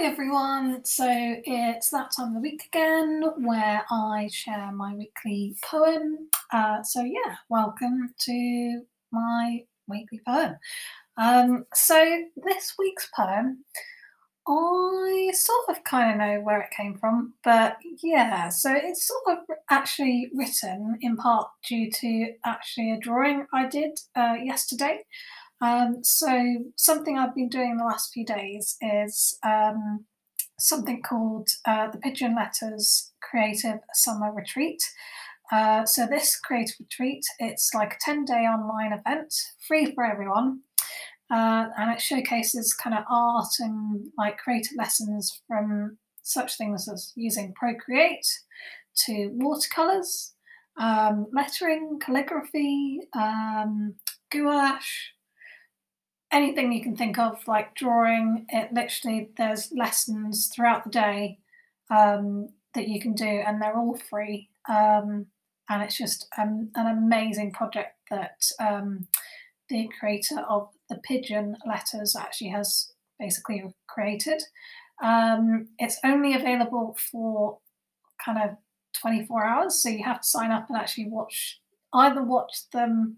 Hi everyone! So it's that time of the week again where I share my weekly poem. Uh, so yeah, welcome to my weekly poem. Um, so this week's poem, I sort of kind of know where it came from, but yeah, so it's sort of actually written in part due to actually a drawing I did uh, yesterday. Um, so something I've been doing the last few days is um, something called uh, the Pigeon Letters Creative Summer Retreat. Uh, so this creative retreat, it's like a 10 day online event, free for everyone. Uh, and it showcases kind of art and like creative lessons from such things as using Procreate to watercolors, um, lettering, calligraphy, um, gouache, anything you can think of, like drawing. It literally there's lessons throughout the day um, that you can do, and they're all free. Um, and it's just um, an amazing project that um, the creator of the pigeon letters actually has basically created. Um, it's only available for kind of 24 hours, so you have to sign up and actually watch either watch them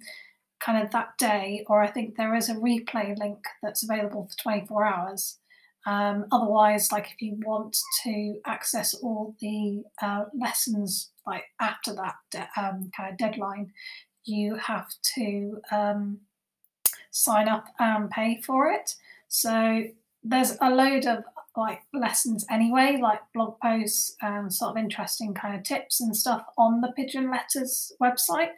kind of that day, or I think there is a replay link that's available for 24 hours. Um, otherwise, like if you want to access all the uh, lessons like after that de- um, kind of deadline, you have to um, sign up and pay for it. So there's a load of like lessons anyway, like blog posts and sort of interesting kind of tips and stuff on the Pigeon Letters website.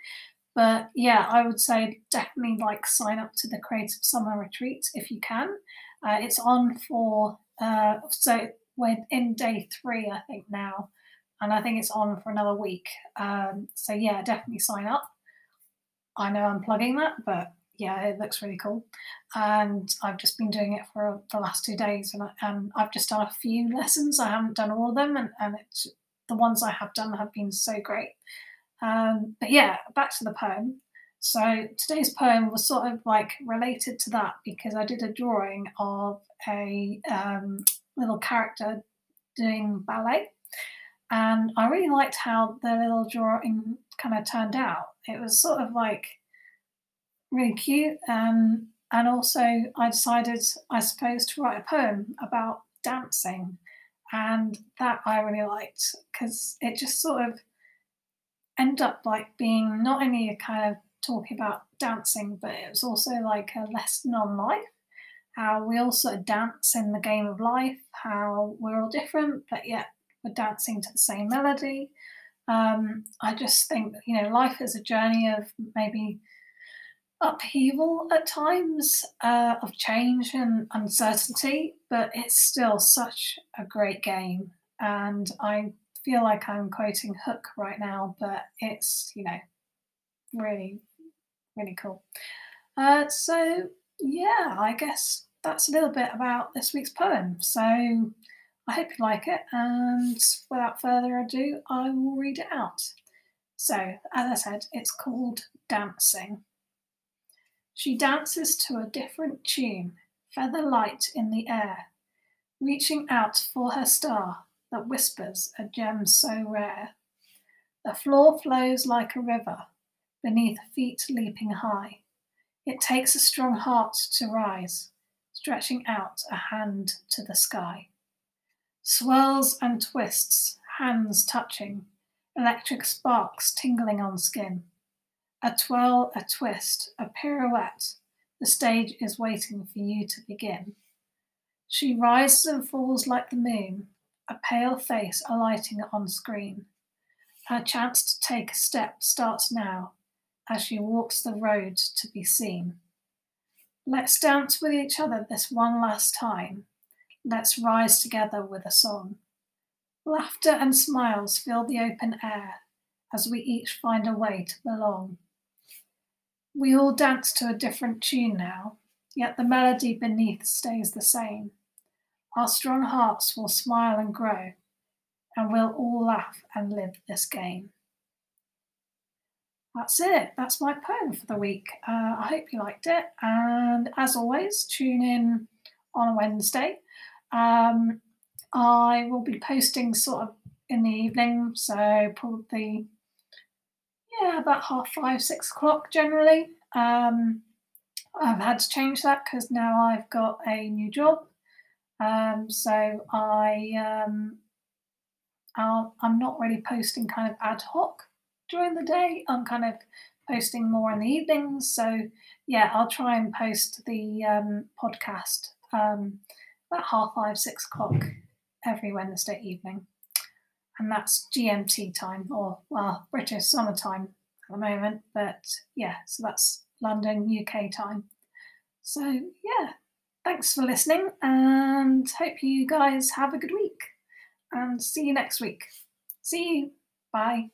But yeah, I would say definitely like sign up to the Creative Summer Retreat if you can. Uh, it's on for, uh, so we're in day three, I think, now. And I think it's on for another week. Um, so yeah, definitely sign up. I know I'm plugging that, but yeah, it looks really cool. And I've just been doing it for the last two days, and, I, and I've just done a few lessons. I haven't done all of them, and, and the ones I have done have been so great. Um, but yeah, back to the poem. So today's poem was sort of like related to that because I did a drawing of a um, little character doing ballet. And I really liked how the little drawing kind of turned out. It was sort of like really cute. Um, and also, I decided, I suppose, to write a poem about dancing. And that I really liked because it just sort of end up like being not only a kind of talking about dancing, but it was also like a lesson on life. How we also dance in the game of life, how we're all different, but yet we're dancing to the same melody. Um, I just think, you know, life is a journey of maybe upheaval at times, uh, of change and uncertainty, but it's still such a great game. And I feel like I'm quoting Hook right now, but it's, you know, really, really cool. Uh, so, yeah, I guess that's a little bit about this week's poem. So, I hope you like it, and without further ado, I will read it out. So, as I said, it's called Dancing. She dances to a different tune, feather light in the air, reaching out for her star that whispers a gem so rare. The floor flows like a river, beneath feet leaping high. It takes a strong heart to rise, stretching out a hand to the sky. Swirls and twists, hands touching, electric sparks tingling on skin. A twirl, a twist, a pirouette, the stage is waiting for you to begin. She rises and falls like the moon, a pale face alighting on screen. Her chance to take a step starts now as she walks the road to be seen. Let's dance with each other this one last time. Let's rise together with a song. Laughter and smiles fill the open air as we each find a way to belong. We all dance to a different tune now, yet the melody beneath stays the same. Our strong hearts will smile and grow, and we'll all laugh and live this game. That's it. That's my poem for the week. Uh, I hope you liked it. And as always, tune in on a Wednesday. Um, I will be posting sort of in the evening, so probably yeah, about half five, six o'clock generally. Um, I've had to change that because now I've got a new job. Um, so I um, i am not really posting kind of ad hoc during the day. I'm kind of posting more in the evenings. So yeah, I'll try and post the um, podcast um, about half five, six o'clock every Wednesday evening. And that's GMT time, or well, British summertime at the moment. But yeah, so that's London, UK time. So yeah, thanks for listening and hope you guys have a good week and see you next week. See you. Bye.